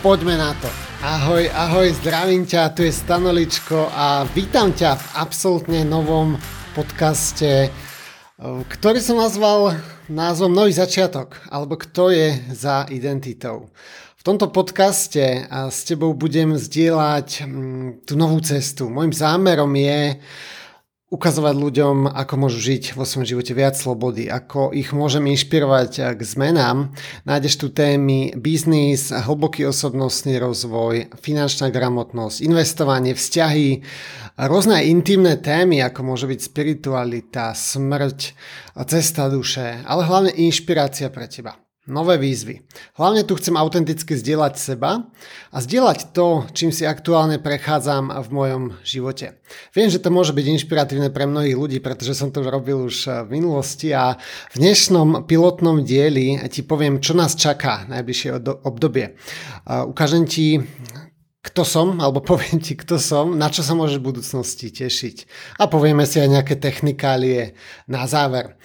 Poďme na to. Ahoj, ahoj, zdravím ťa, tu je Stanoličko a vítam ťa v absolútne novom podcaste, ktorý som nazval názvom Nový začiatok, alebo Kto je za identitou. V tomto podcaste s tebou budem zdieľať mm, tú novú cestu. Mojím zámerom je ukazovať ľuďom, ako môžu žiť vo svojom živote viac slobody, ako ich môžem inšpirovať k zmenám. Nájdeš tu témy biznis, hlboký osobnostný rozvoj, finančná gramotnosť, investovanie, vzťahy, rôzne intimné témy, ako môže byť spiritualita, smrť, cesta duše, ale hlavne inšpirácia pre teba nové výzvy. Hlavne tu chcem autenticky zdieľať seba a zdieľať to, čím si aktuálne prechádzam v mojom živote. Viem, že to môže byť inšpiratívne pre mnohých ľudí, pretože som to robil už v minulosti a v dnešnom pilotnom dieli ti poviem, čo nás čaká najbližšie obdobie. Ukážem ti kto som, alebo poviem ti, kto som, na čo sa môžeš v budúcnosti tešiť. A povieme si aj nejaké technikálie na záver.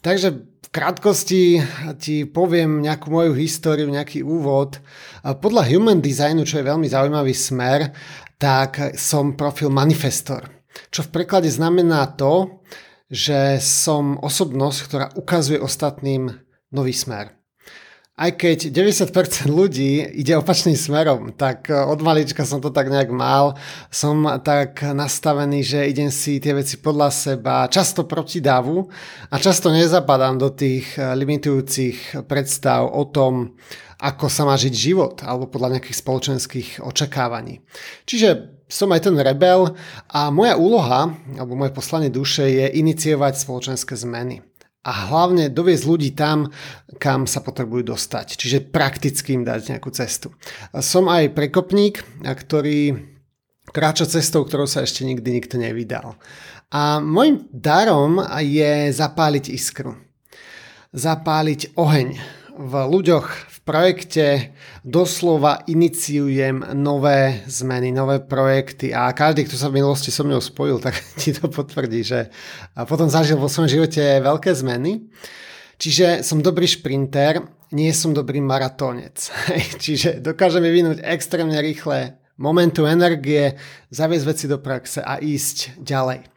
Takže krátkosti ti poviem nejakú moju históriu, nejaký úvod. Podľa Human Designu, čo je veľmi zaujímavý smer, tak som profil manifestor. Čo v preklade znamená to, že som osobnosť, ktorá ukazuje ostatným nový smer aj keď 90% ľudí ide opačným smerom, tak e, od malička som to tak nejak mal. Som tak nastavený, že idem si tie veci podľa seba, často proti davu a často nezapadám do tých e, limitujúcich predstav o tom, ako sa má žiť život alebo podľa nejakých spoločenských očakávaní. Čiže som aj ten rebel a moja úloha alebo moje poslanie duše je iniciovať spoločenské zmeny a hlavne doviezť ľudí tam, kam sa potrebujú dostať. Čiže prakticky im dať nejakú cestu. Som aj prekopník, ktorý kráča cestou, ktorou sa ešte nikdy nikto nevydal. A môjim darom je zapáliť iskru. Zapáliť oheň v ľuďoch, v projekte doslova iniciujem nové zmeny, nové projekty a každý, kto sa v minulosti so mnou spojil, tak ti to potvrdí, že potom zažil vo svojom živote veľké zmeny. Čiže som dobrý šprinter, nie som dobrý maratónec. Čiže dokážem vyvinúť extrémne rýchle momentu energie, zaviesť veci do praxe a ísť ďalej.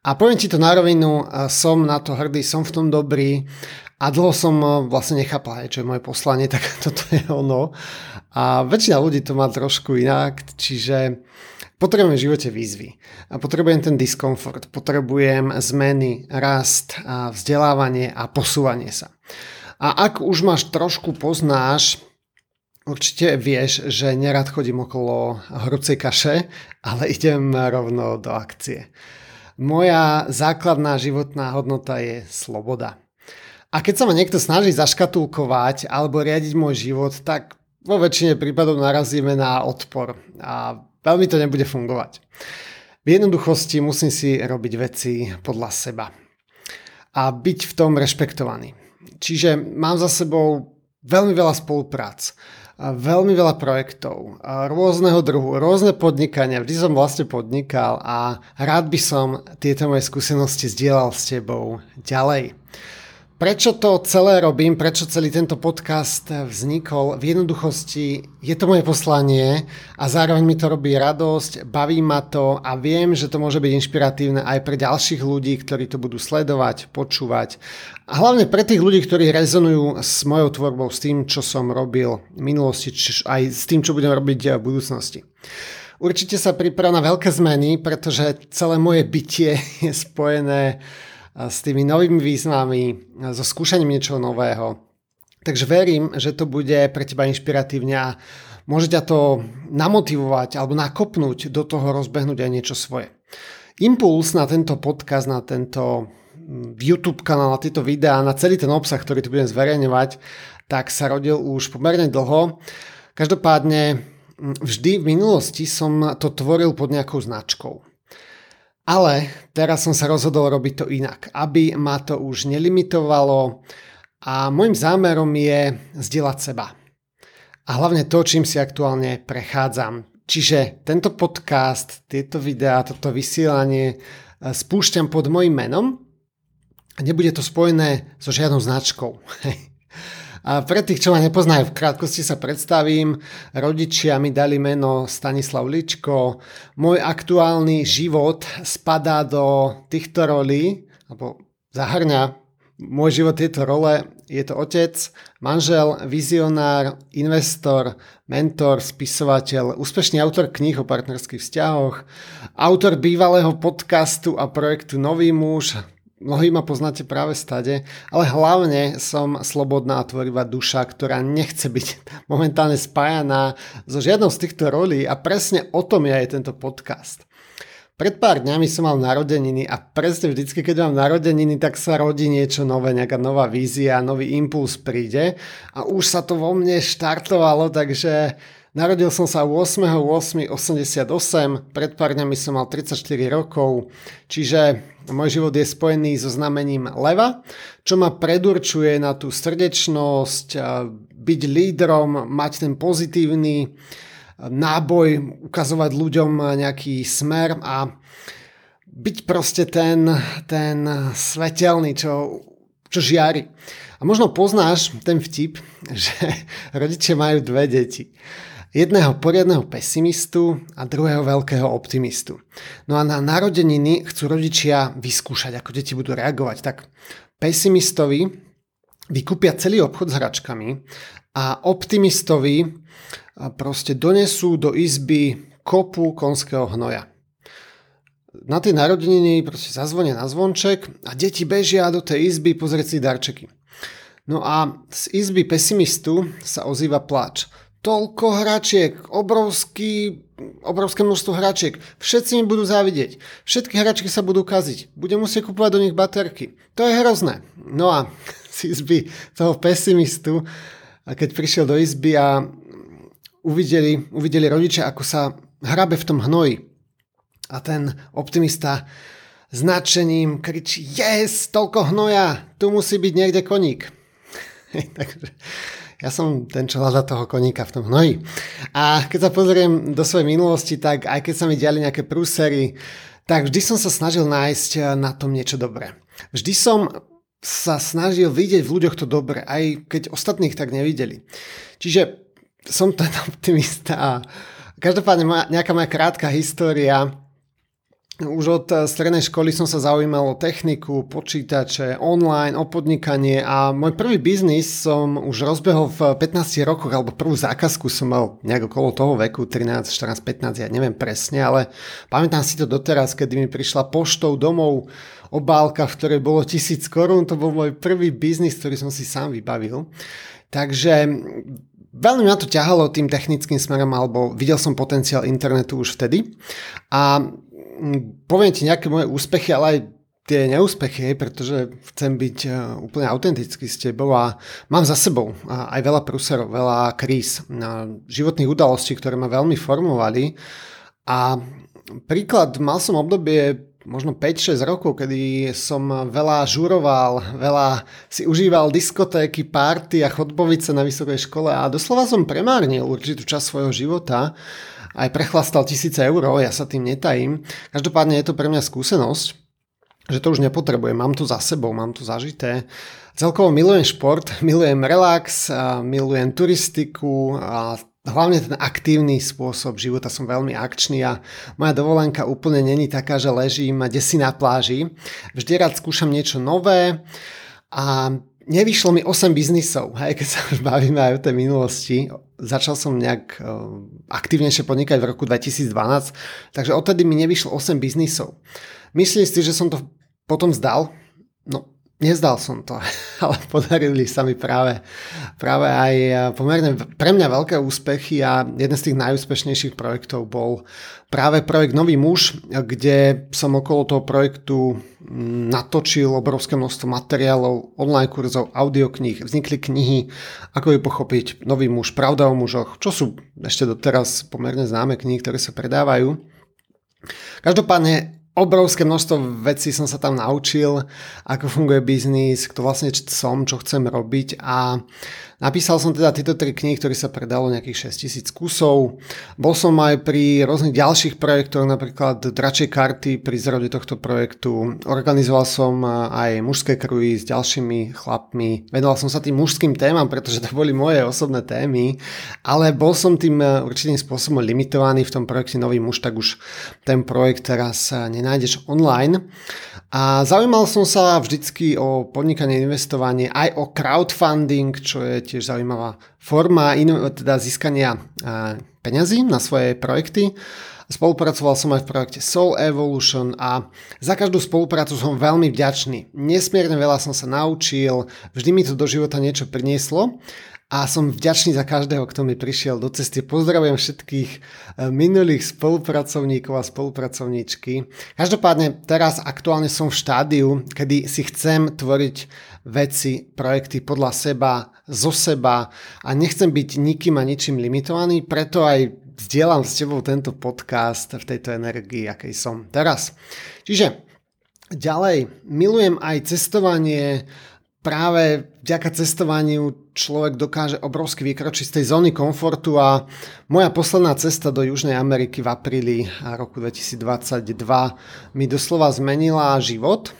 A poviem ti to na rovinu, som na to hrdý, som v tom dobrý a dlho som eh, vlastne nechápal, čo je moje poslanie, tak toto je ono. A väčšina ľudí to má trošku inak, čiže potrebujem v živote výzvy. A potrebujem ten diskomfort, potrebujem zmeny, rast, a vzdelávanie a posúvanie sa. A ak už máš trošku poznáš, určite vieš, že nerad chodím okolo horúcej kaše, ale idem rovno do akcie. Moja základná životná hodnota je sloboda. A keď sa ma niekto snaží zaškatulkovať alebo riadiť môj život, tak vo väčšine prípadov narazíme na odpor a veľmi to nebude fungovať. V jednoduchosti musím si robiť veci podľa seba a byť v tom rešpektovaný. Čiže mám za sebou veľmi veľa spoluprác, veľmi veľa projektov, rôzneho druhu, rôzne podnikania, vždy som vlastne podnikal a rád by som tieto moje skúsenosti zdieľal s tebou ďalej. Prečo to celé robím, prečo celý tento podcast vznikol? V jednoduchosti je to moje poslanie a zároveň mi to robí radosť, baví ma to a viem, že to môže byť inšpiratívne aj pre ďalších ľudí, ktorí to budú sledovať, počúvať. A hlavne pre tých ľudí, ktorí rezonujú s mojou tvorbou, s tým, čo som robil v minulosti, či aj s tým, čo budem robiť v budúcnosti. Určite sa pripravím na veľké zmeny, pretože celé moje bytie je spojené s tými novými výzvami, so skúšaním niečoho nového. Takže verím, že to bude pre teba inšpiratívne a môže ťa to namotivovať alebo nakopnúť do toho rozbehnúť aj niečo svoje. Impuls na tento podcast, na tento mm, YouTube kanál, na tieto videá, na celý ten obsah, ktorý tu budem zverejňovať, tak sa rodil už pomerne dlho. Každopádne vždy v minulosti som to tvoril pod nejakou značkou. Ale teraz som sa rozhodol robiť to inak, aby ma to už nelimitovalo a môjim zámerom je zdieľať seba. A hlavne to, čím si aktuálne prechádzam. Čiže tento podcast, tieto videá, toto vysielanie e, spúšťam pod mojim menom a nebude to spojené so žiadnou značkou. A pre tých, čo ma nepoznajú, v krátkosti sa predstavím. Rodičia mi dali meno Stanislav Ličko. Môj aktuálny život spadá do týchto rolí, alebo zahrňa môj život tieto role. Je to otec, manžel, vizionár, investor, mentor, spisovateľ, úspešný autor kníh o partnerských vzťahoch, autor bývalého podcastu a projektu Nový muž, Mnohí ma poznáte práve stade, ale hlavne som slobodná a tvorivá duša, ktorá nechce byť momentálne spájaná so žiadnou z týchto rolí a presne o tom je aj tento podcast. Pred pár dňami som mal narodeniny a presne vždycky, keď mám narodeniny, tak sa rodí niečo nové, nejaká nová vízia, nový impuls príde a už sa to vo mne štartovalo, takže Narodil som sa 8.8.88, pred pár dňami som mal 34 rokov, čiže môj život je spojený so znamením leva, čo ma predurčuje na tú srdečnosť, byť lídrom, mať ten pozitívny náboj, ukazovať ľuďom nejaký smer a byť proste ten, ten svetelný, čo, čo žiari. A možno poznáš ten vtip, že rodičia majú dve deti jedného poriadného pesimistu a druhého veľkého optimistu. No a na narodeniny chcú rodičia vyskúšať, ako deti budú reagovať. Tak pesimistovi vykúpia celý obchod s hračkami a optimistovi proste donesú do izby kopu konského hnoja. Na tej narodeniny proste zazvonia na zvonček a deti bežia do tej izby pozrieť si darčeky. No a z izby pesimistu sa ozýva plač toľko hračiek, obrovský, obrovské množstvo hračiek. Všetci mi budú závidieť. Všetky hračky sa budú kaziť. Budem musieť kúpovať do nich baterky. To je hrozné. No a z izby toho pesimistu, keď prišiel do izby a uvideli, uvideli rodičia, ako sa hrabe v tom hnoji. A ten optimista značením kričí, yes, toľko hnoja, tu musí byť niekde koník. Takže ja som ten, čo hľadá toho koníka v tom hnoji. A keď sa pozriem do svojej minulosti, tak aj keď sa mi diali nejaké prúsery, tak vždy som sa snažil nájsť na tom niečo dobré. Vždy som sa snažil vidieť v ľuďoch to dobre, aj keď ostatných tak nevideli. Čiže som ten optimista a každopádne nejaká moja krátka história už od eh, strednej školy som sa zaujímal o techniku, počítače, online, o podnikanie a môj prvý biznis som už rozbehol v 15 rokoch, alebo prvú zákazku som mal nejak okolo toho veku, 13, 14, 15, ja neviem presne, ale pamätám si to doteraz, kedy mi prišla poštou domov obálka, v ktorej bolo tisíc korún, to bol môj prvý biznis, ktorý som si sám vybavil. Takže veľmi ma to ťahalo tým technickým smerom, alebo videl som potenciál internetu už vtedy. A poviem ti nejaké moje úspechy, ale aj tie neúspechy, pretože chcem byť e, úplne autentický s tebou a mám za sebou aj veľa prúserov, veľa kríz, životných udalostí, ktoré ma veľmi formovali. A príklad, mal som obdobie možno 5-6 rokov, kedy som veľa žuroval, veľa si užíval diskotéky, párty a chodbovice na vysokej škole a doslova som premárnil určitú časť svojho života aj prechlastal tisíce eur, ja sa tým netajím. Každopádne je to pre mňa skúsenosť, že to už nepotrebujem, mám to za sebou, mám to zažité. Celkovo milujem šport, milujem relax, milujem turistiku a hlavne ten aktívny spôsob života, som veľmi akčný a moja dovolenka úplne není taká, že ležím si na pláži. Vždy rád skúšam niečo nové a nevyšlo mi 8 biznisov, hej, keď sa už bavíme aj o tej minulosti. Začal som nejak uh, aktívnejšie podnikať v roku 2012, takže odtedy mi nevyšlo 8 biznisov. Myslím si, že som to potom zdal? No, nezdal som to. ale podarili sa mi práve, práve aj pomerne pre mňa veľké úspechy a jeden z tých najúspešnejších projektov bol práve projekt Nový muž, kde som okolo toho projektu natočil obrovské množstvo materiálov, online kurzov, audiokníh, vznikli knihy, ako ju pochopiť Nový muž, Pravda o mužoch, čo sú ešte doteraz pomerne známe knihy, ktoré sa predávajú. Každopádne obrovské množstvo vecí som sa tam naučil, ako funguje biznis, kto vlastne som, čo chcem robiť a napísal som teda tieto tri knihy, ktoré sa predalo nejakých 6000 kusov. Bol som aj pri rôznych ďalších projektoch, napríklad Dračej karty pri zrode tohto projektu. Organizoval som aj mužské kruhy s ďalšími chlapmi. Venoval som sa tým mužským témam, pretože to boli moje osobné témy, ale bol som tým určitým spôsobom limitovaný v tom projekte Nový muž, tak už ten projekt teraz nenájdeš online. A zaujímal som sa vždycky o podnikanie, investovanie, aj o crowdfunding, čo je tiež zaujímavá forma teda získania peňazí na svoje projekty. Spolupracoval som aj v projekte Soul Evolution a za každú spoluprácu som veľmi vďačný. Nesmierne veľa som sa naučil, vždy mi to do života niečo prinieslo a som vďačný za každého, kto mi prišiel do cesty. Pozdravujem všetkých eh, minulých spolupracovníkov a spolupracovníčky. Každopádne teraz aktuálne som v štádiu, kedy si chcem tvoriť veci, projekty podľa seba, zo seba a nechcem byť nikým a ničím limitovaný, preto aj zdieľam s tebou tento podcast v tejto energii, akej som teraz. Čiže ďalej, milujem aj cestovanie, práve vďaka cestovaniu človek dokáže obrovsky vykročiť z tej zóny komfortu a moja posledná cesta do Južnej Ameriky v apríli roku 2022 mi doslova zmenila život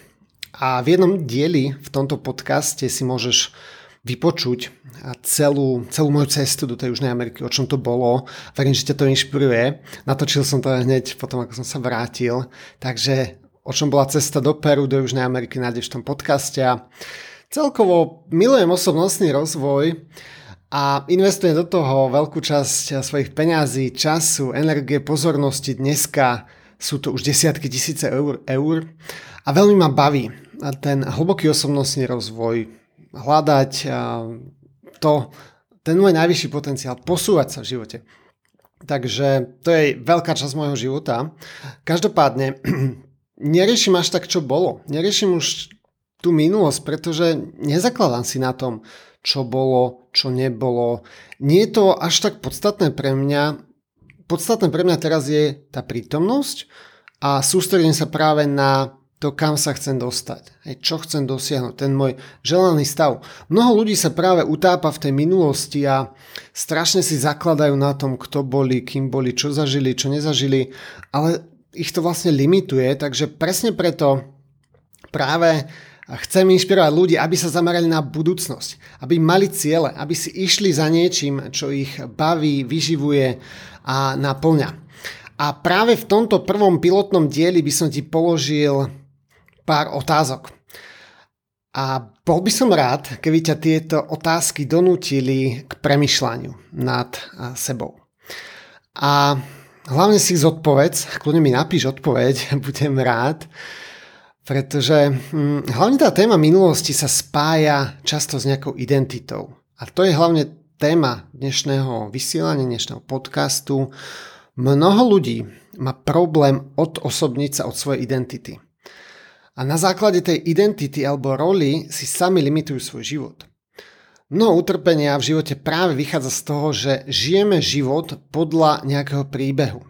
a v jednom dieli v tomto podcaste si môžeš vypočuť celú, celú moju cestu do tej Južnej Ameriky, o čom to bolo. Verím, že ťa to inšpiruje. Natočil som to hneď potom, ako som sa vrátil. Takže o čom bola cesta do Peru, do Južnej Ameriky, nájdeš v tom podcaste. A Celkovo milujem osobnostný rozvoj a investujem do toho veľkú časť svojich peňazí, času, energie, pozornosti. Dneska sú to už desiatky tisíce eur, eur a veľmi ma baví ten hlboký osobnostný rozvoj, hľadať to, ten môj najvyšší potenciál, posúvať sa v živote. Takže to je veľká časť môjho života. Každopádne, neriešim až tak, čo bolo. Neriešim už tú minulosť, pretože nezakladám si na tom, čo bolo, čo nebolo. Nie je to až tak podstatné pre mňa. Podstatné pre mňa teraz je tá prítomnosť a sústredím sa práve na to, kam sa chcem dostať. Hej, čo chcem dosiahnuť, ten môj želaný stav. Mnoho ľudí sa práve utápa v tej minulosti a strašne si zakladajú na tom, kto boli, kým boli, čo zažili, čo nezažili, ale ich to vlastne limituje, takže presne preto práve chcem inšpirovať ľudí, aby sa zamerali na budúcnosť, aby mali ciele, aby si išli za niečím, čo ich baví, vyživuje a naplňa. A práve v tomto prvom pilotnom dieli by som ti položil pár otázok. A bol by som rád, keby ťa tieto otázky donútili k premyšľaniu nad sebou. A hlavne si zodpovedz, kľudne mi napíš odpoveď, budem rád. Pretože hm, hlavne tá téma minulosti sa spája často s nejakou identitou. A to je hlavne téma dnešného vysielania, dnešného podcastu. Mnoho ľudí má problém odosobniť sa od svojej identity. A na základe tej identity alebo roli si sami limitujú svoj život. Mnoho utrpenia v živote práve vychádza z toho, že žijeme život podľa nejakého príbehu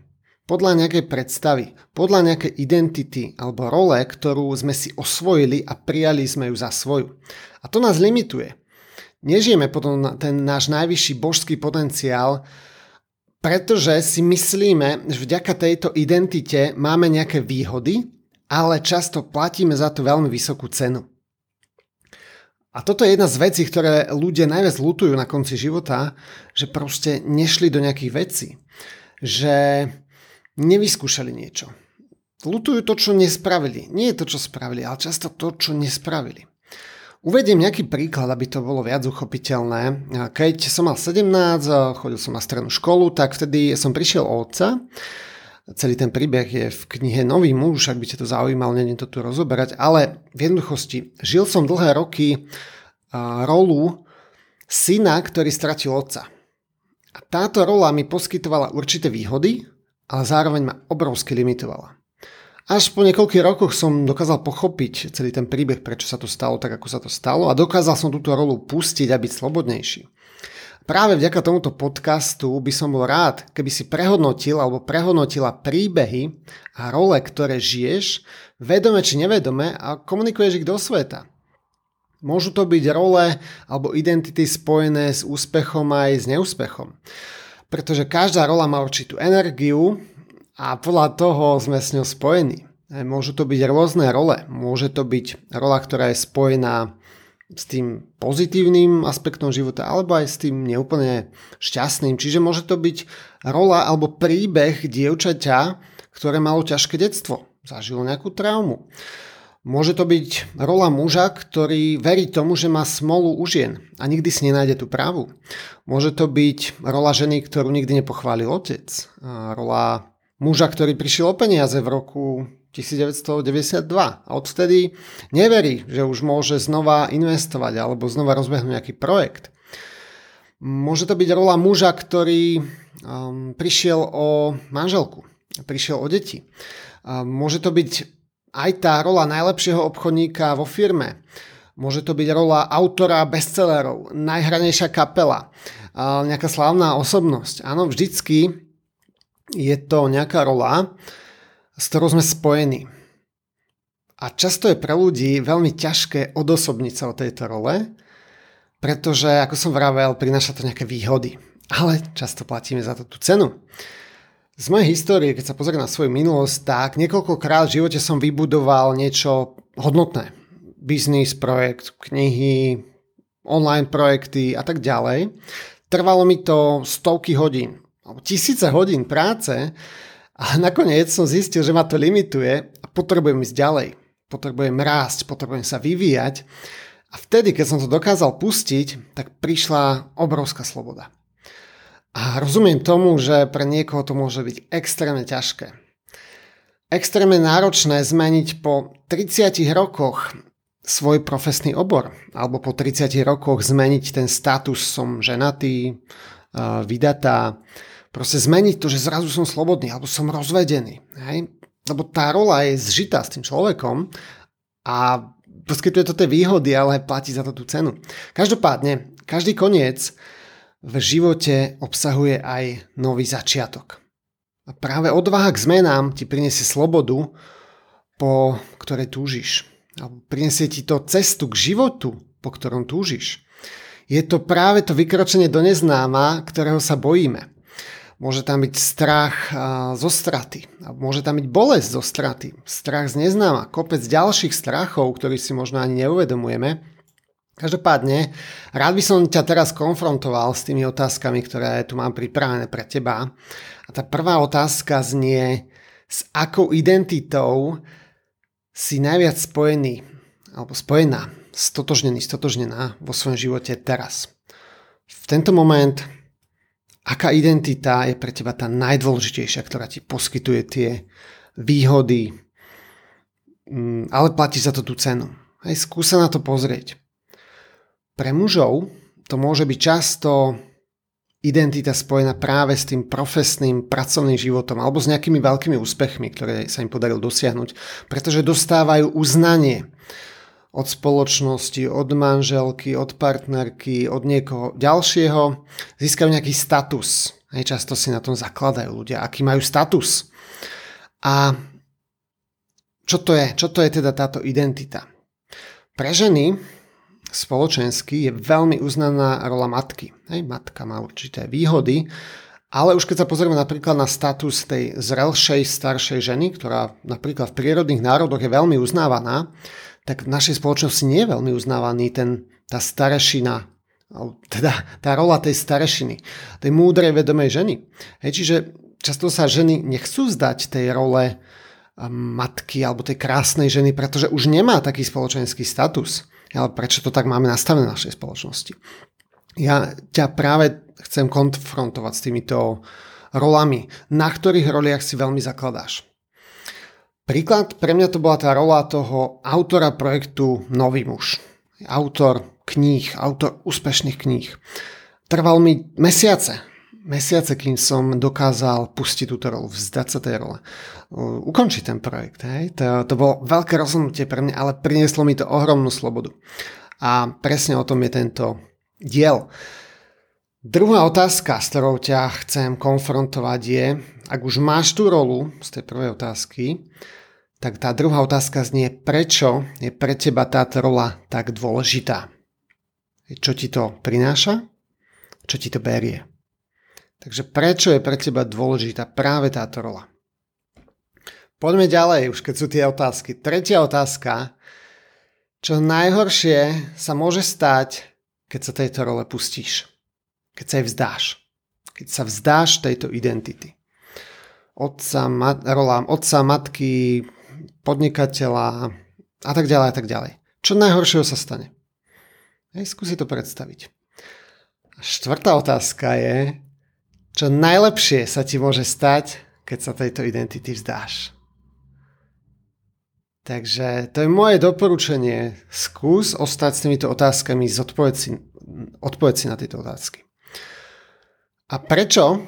podľa nejakej predstavy, podľa nejakej identity alebo role, ktorú sme si osvojili a prijali sme ju za svoju. A to nás limituje. Nežijeme potom ten náš najvyšší božský potenciál, pretože si myslíme, že vďaka tejto identite máme nejaké výhody, ale často platíme za to veľmi vysokú cenu. A toto je jedna z vecí, ktoré ľudia najviac lutujú na konci života, že proste nešli do nejakých vecí. Že nevyskúšali niečo. Lutujú to, čo nespravili. Nie je to, čo spravili, ale často to, čo nespravili. Uvediem nejaký príklad, aby to bolo viac uchopiteľné. Keď som mal 17, chodil som na strednú školu, tak vtedy som prišiel o otca. Celý ten príbeh je v knihe Nový muž, ak by ťa to zaujímalo, neviem to tu rozoberať, ale v jednoduchosti žil som dlhé roky rolu syna, ktorý stratil otca. A táto rola mi poskytovala určité výhody, ale zároveň ma obrovsky limitovala. Až po niekoľkých rokoch som dokázal pochopiť celý ten príbeh, prečo sa to stalo tak, ako sa to stalo a dokázal som túto rolu pustiť a byť slobodnejší. Práve vďaka tomuto podcastu by som bol rád, keby si prehodnotil alebo prehodnotila príbehy a role, ktoré žiješ, vedome či nevedome a komunikuješ ich do sveta. Môžu to byť role alebo identity spojené s úspechom aj s neúspechom. Pretože každá rola má určitú energiu a podľa toho sme s ňou spojení. Môžu to byť rôzne role. Môže to byť rola, ktorá je spojená s tým pozitívnym aspektom života alebo aj s tým neúplne šťastným. Čiže môže to byť rola alebo príbeh dievčaťa, ktoré malo ťažké detstvo, zažilo nejakú traumu. Môže to byť rola muža, ktorý verí tomu, že má smolu u žien a nikdy si nenájde tú právu. Môže to byť rola ženy, ktorú nikdy nepochválil otec. Rola muža, ktorý prišiel o peniaze v roku 1992 a odtedy neverí, že už môže znova investovať alebo znova rozbehnúť nejaký projekt. Môže to byť rola muža, ktorý um, prišiel o manželku, prišiel o deti. Um, môže to byť aj tá rola najlepšieho obchodníka vo firme. Môže to byť rola autora bestsellerov, najhranejšia kapela, nejaká slávna osobnosť. Áno, vždycky je to nejaká rola, s ktorou sme spojení. A často je pre ľudí veľmi ťažké odosobniť sa od tejto role, pretože, ako som vravel, prináša to nejaké výhody. Ale často platíme za to tú cenu. Z mojej histórie, keď sa pozriem na svoju minulosť, tak niekoľkokrát v živote som vybudoval niečo hodnotné. Biznis, projekt, knihy, online projekty a tak ďalej. Trvalo mi to stovky hodín, tisíce hodín práce a nakoniec som zistil, že ma to limituje a potrebujem ísť ďalej. Potrebujem rásť, potrebujem sa vyvíjať. A vtedy, keď som to dokázal pustiť, tak prišla obrovská sloboda. A rozumiem tomu, že pre niekoho to môže byť extrémne ťažké. Extrémne náročné zmeniť po 30 rokoch svoj profesný obor, alebo po 30 rokoch zmeniť ten status som ženatý, vydatá, proste zmeniť to, že zrazu som slobodný, alebo som rozvedený. Hej? Lebo tá rola je zžitá s tým človekom a poskytuje to tie výhody, ale platí za to tú cenu. Každopádne, každý koniec v živote obsahuje aj nový začiatok. A práve odvaha k zmenám ti prinesie slobodu, po ktorej túžiš. Prinesie ti to cestu k životu, po ktorom túžiš. Je to práve to vykročenie do neznáma, ktorého sa bojíme. Môže tam byť strach zo straty. Môže tam byť bolesť zo straty. Strach z neznáma. Kopec ďalších strachov, ktorých si možno ani neuvedomujeme. Každopádne, rád by som ťa teraz konfrontoval s tými otázkami, ktoré tu mám pripravené pre teba. A tá prvá otázka znie, s akou identitou si najviac spojený, alebo spojená, stotožnený, stotožnená vo svojom živote teraz. V tento moment, aká identita je pre teba tá najdôležitejšia, ktorá ti poskytuje tie výhody, mm, ale platí za to tú cenu. Aj skúsa na to pozrieť. Pre mužov to môže byť často identita spojená práve s tým profesným pracovným životom alebo s nejakými veľkými úspechmi, ktoré sa im podarilo dosiahnuť, pretože dostávajú uznanie od spoločnosti, od manželky, od partnerky, od niekoho ďalšieho, získajú nejaký status. Aj často si na tom zakladajú ľudia, aký majú status. A čo to je? Čo to je teda táto identita? Pre ženy spoločensky je veľmi uznaná rola matky. Hej, matka má určité výhody, ale už keď sa pozrieme napríklad na status tej zrelšej, staršej ženy, ktorá napríklad v prírodných národoch je veľmi uznávaná, tak v našej spoločnosti nie je veľmi uznávaný ten, tá starešina, teda tá rola tej starešiny, tej múdrej vedomej ženy. Hej, čiže často sa ženy nechcú zdať tej role matky alebo tej krásnej ženy, pretože už nemá taký spoločenský status ale prečo to tak máme nastavené v našej spoločnosti. Ja ťa práve chcem konfrontovať s týmito rolami, na ktorých roliach si veľmi zakladáš. Príklad, pre mňa to bola tá rola toho autora projektu Nový muž. autor kníh, autor úspešných kníh. Trval mi mesiace, mesiace, kým som dokázal pustiť túto rolu, vzdať sa tej role, ukončiť ten projekt. Hej. To, to bolo veľké rozhodnutie pre mňa, ale prinieslo mi to ohromnú slobodu. A presne o tom je tento diel. Druhá otázka, s ktorou ťa chcem konfrontovať je, ak už máš tú rolu z tej prvej otázky, tak tá druhá otázka znie, prečo je pre teba táto rola tak dôležitá? Čo ti to prináša? Čo ti to berie? Takže prečo je pre teba dôležitá práve táto rola? Poďme ďalej, už keď sú tie otázky. Tretia otázka. Čo najhoršie sa môže stať, keď sa tejto role pustíš? keď sa jej vzdáš. Keď sa vzdáš tejto identity. Otca, mat, rolám otca, matky, podnikateľa a tak ďalej a tak ďalej. Čo najhoršieho sa stane? Hej, skúsi to predstaviť. Štvrtá otázka je, čo najlepšie sa ti môže stať, keď sa tejto identity vzdáš. Takže to je moje doporučenie. Skús ostať s týmito otázkami, zodpovedz si, si na tieto otázky. A prečo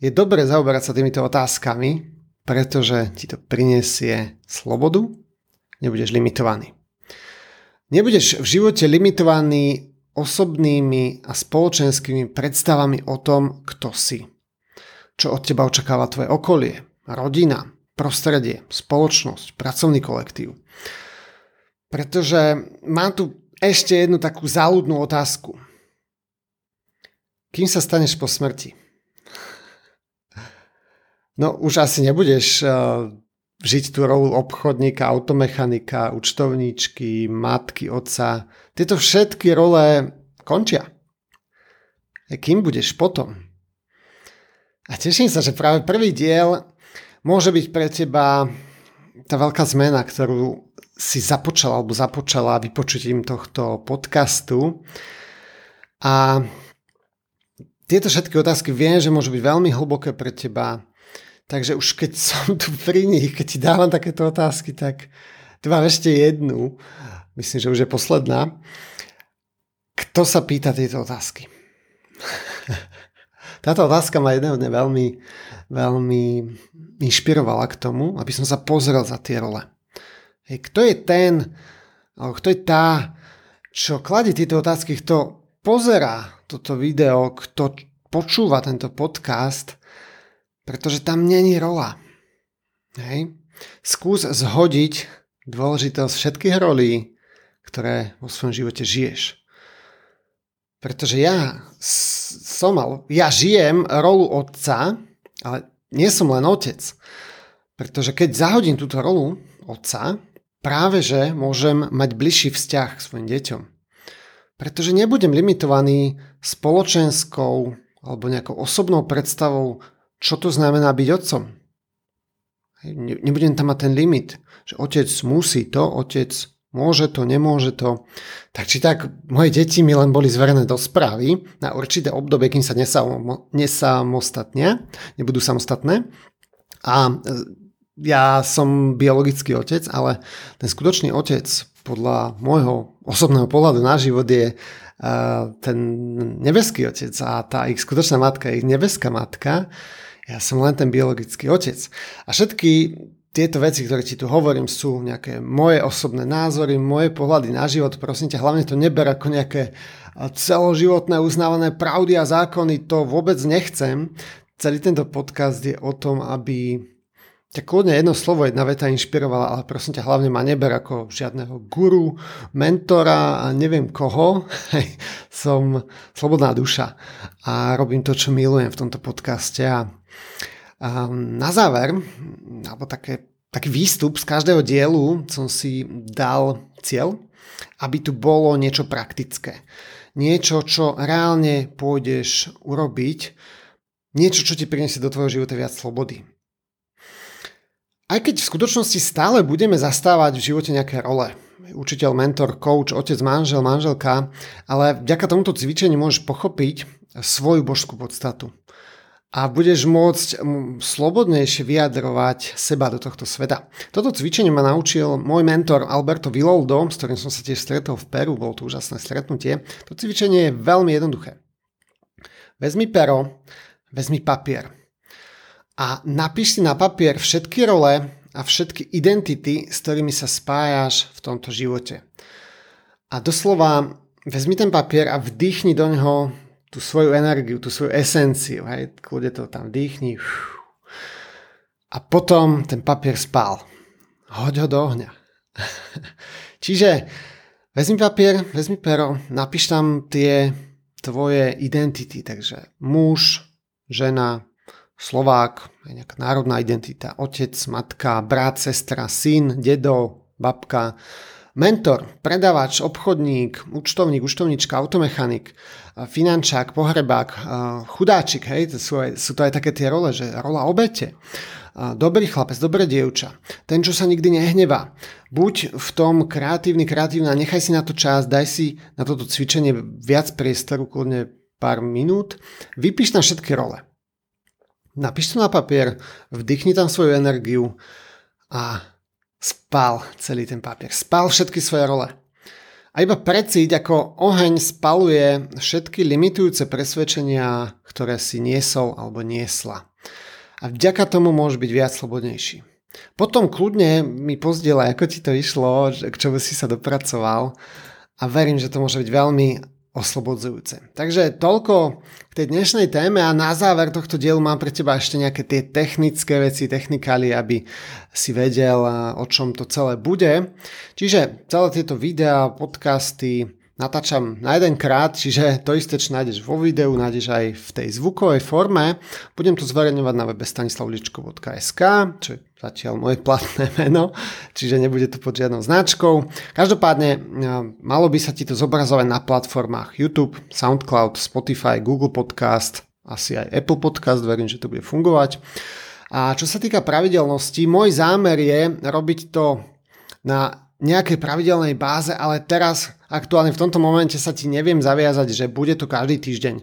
je dobre zaoberať sa týmito otázkami? Pretože ti to prinesie slobodu, nebudeš limitovaný. Nebudeš v živote limitovaný osobnými a spoločenskými predstavami o tom, kto si. Čo od teba očakáva tvoje okolie, rodina, prostredie, spoločnosť, pracovný kolektív. Pretože mám tu ešte jednu takú záľudnú otázku. Kým sa staneš po smrti? No už asi nebudeš uh, žiť tú rolu obchodníka, automechanika, účtovníčky, matky, otca. Tieto všetky role končia. A kým budeš potom? A teším sa, že práve prvý diel môže byť pre teba tá veľká zmena, ktorú si započala alebo započala vypočutím tohto podcastu. A tieto všetky otázky viem, že môžu byť veľmi hlboké pre teba. Takže už keď som tu pri nich, keď ti dávam takéto otázky, tak tu mám ešte jednu. Myslím, že už je posledná. Kto sa pýta tieto otázky? Táto otázka ma jedného dňa veľmi, veľmi inšpirovala k tomu, aby som sa pozrel za tie role. Hej, kto je ten, alebo kto je tá, čo kladie tieto otázky, kto pozerá toto video, kto počúva tento podcast, pretože tam není rola. Hej. Skús zhodiť dôležitosť všetkých rolí, ktoré vo svojom živote žiješ. Pretože ja som ja žijem rolu otca, ale nie som len otec. Pretože keď zahodím túto rolu otca, práve že môžem mať bližší vzťah k svojim deťom. Pretože nebudem limitovaný spoločenskou alebo nejakou osobnou predstavou, čo to znamená byť otcom. Nebudem tam mať ten limit, že otec musí to, otec môže to, nemôže to. Tak či tak, moje deti mi len boli zverené do správy na určité obdobie, kým sa nesamostatnia, nebudú samostatné. A e, ja som biologický otec, ale ten skutočný otec podľa môjho osobného pohľadu na život je ten nebeský otec a tá ich skutočná matka ich nebeská matka. Ja som len ten biologický otec. A všetky tieto veci, ktoré ti tu hovorím, sú nejaké moje osobné názory, moje pohľady na život. Prosím ťa, hlavne to neber ako nejaké celoživotné uznávané pravdy a zákony. To vôbec nechcem. Celý tento podcast je o tom, aby ťa kľudne jedno slovo, jedna veta inšpirovala, ale prosím ťa, hlavne ma neber ako žiadneho guru, mentora a neviem koho. Som slobodná duša a robím to, čo milujem v tomto podcaste. A, a na záver, alebo také, taký výstup z každého dielu som si dal cieľ, aby tu bolo niečo praktické. Niečo, čo reálne pôjdeš urobiť, niečo, čo ti priniesie do tvojho života viac slobody aj keď v skutočnosti stále budeme zastávať v živote nejaké role, učiteľ, mentor, coach, otec, manžel, manželka, ale vďaka tomuto cvičeniu môžeš pochopiť svoju božskú podstatu. A budeš môcť slobodnejšie vyjadrovať seba do tohto sveta. Toto cvičenie ma naučil môj mentor Alberto Villoldo, s ktorým som sa tiež stretol v Peru, bolo to úžasné stretnutie. To cvičenie je veľmi jednoduché. Vezmi pero, vezmi papier a napíš si na papier všetky role a všetky identity, s ktorými sa spájaš v tomto živote. A doslova vezmi ten papier a vdýchni do neho tú svoju energiu, tú svoju esenciu, hej, kľude to tam dýchni. A potom ten papier spal. Hoď ho do ohňa. Čiže vezmi papier, vezmi pero, napíš tam tie tvoje identity, takže muž, žena, Slovák, nejaká národná identita, otec, matka, brat, sestra, syn, dedo, babka, mentor, predávač, obchodník, účtovník, účtovníčka, automechanik, finančák, pohrebák, chudáčik, hej, to sú, aj, sú to aj také tie role, že rola obete, dobrý chlapec, dobré dievča, ten, čo sa nikdy nehnevá. Buď v tom kreatívny, kreatívny a nechaj si na to čas, daj si na toto cvičenie viac priestoru, kľudne pár minút, vypíš na všetky role. Napíš to na papier, vdychni tam svoju energiu a spal celý ten papier. Spal všetky svoje role. A iba precíť, ako oheň spaluje všetky limitujúce presvedčenia, ktoré si niesol alebo niesla. A vďaka tomu môžeš byť viac slobodnejší. Potom kľudne mi pozdielaj, ako ti to išlo, k čomu si sa dopracoval a verím, že to môže byť veľmi oslobodzujúce. Takže toľko k tej dnešnej téme a na záver tohto dielu mám pre teba ešte nejaké tie technické veci, technikály, aby si vedel, o čom to celé bude. Čiže celé tieto videá, podcasty, natáčam na jeden krát, čiže to isté, čo nájdeš vo videu, nájdeš aj v tej zvukovej forme. Budem to zverejňovať na webe stanislavličko.sk, čo je zatiaľ moje platné meno, čiže nebude to pod žiadnou značkou. Každopádne e, malo by sa ti to zobrazovať na platformách YouTube, SoundCloud, Spotify, Google Podcast, asi aj Apple Podcast, verím, že to bude fungovať. A čo sa týka pravidelnosti, môj zámer je robiť to na nejakej pravidelnej báze, ale teraz aktuálne v tomto momente sa ti neviem zaviazať, že bude to každý týždeň.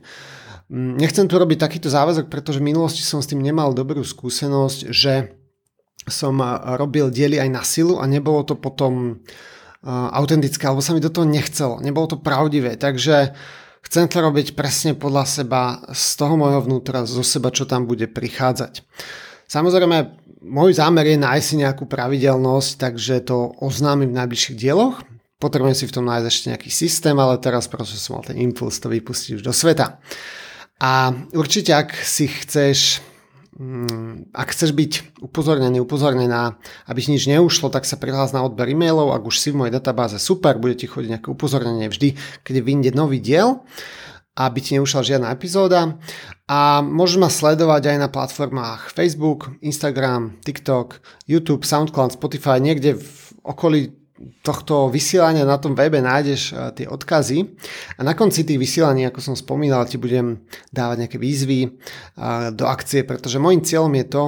Mm, nechcem tu robiť takýto záväzok, pretože v minulosti som s tým nemal dobrú skúsenosť, že som robil diely aj na silu a nebolo to potom autentické, alebo sa mi do toho nechcelo, nebolo to pravdivé, takže chcem to robiť presne podľa seba, z toho môjho vnútra, zo seba, čo tam bude prichádzať. Samozrejme, môj zámer je nájsť si nejakú pravidelnosť, takže to oznámim v najbližších dieloch. Potrebujem si v tom nájsť ešte nejaký systém, ale teraz proste som mal ten impuls to vypustiť už do sveta. A určite, ak si chceš ak chceš byť upozornený, upozornená, aby nič neušlo, tak sa prihlás na odber e-mailov, ak už si v mojej databáze, super, bude ti chodiť nejaké upozornenie vždy, keď vyjde nový diel aby ti neušla žiadna epizóda. A môžeš ma sledovať aj na platformách Facebook, Instagram, TikTok, YouTube, SoundCloud, Spotify, niekde v okolí tohto vysielania na tom webe nájdeš uh, tie odkazy a na konci tých vysielaní, ako som spomínal, ti budem dávať nejaké výzvy uh, do akcie, pretože môjim cieľom je to,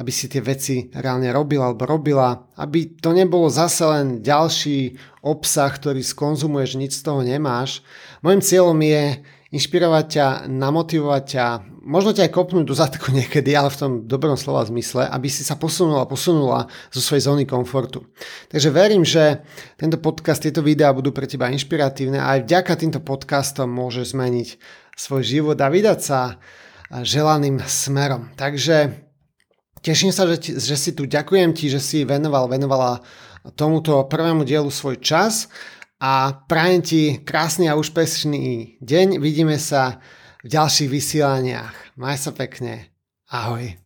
aby si tie veci reálne robila alebo robila, aby to nebolo zase len ďalší obsah, ktorý skonzumuješ, nič z toho nemáš. Môjim cieľom je inšpirovať ťa, namotivovať ťa, možno ťa aj kopnúť do zadku niekedy, ale v tom dobrom slova zmysle, aby si sa posunula, posunula zo svojej zóny komfortu. Takže verím, že tento podcast, tieto videá budú pre teba inšpiratívne a aj vďaka týmto podcastom môžeš zmeniť svoj život a vydať sa želaným smerom. Takže teším sa, že, že si tu, ďakujem ti, že si venoval, venovala tomuto prvému dielu svoj čas a prajem ti krásny a úspešný deň. Vidíme sa v ďalších vysielaniach. Maj sa pekne. Ahoj.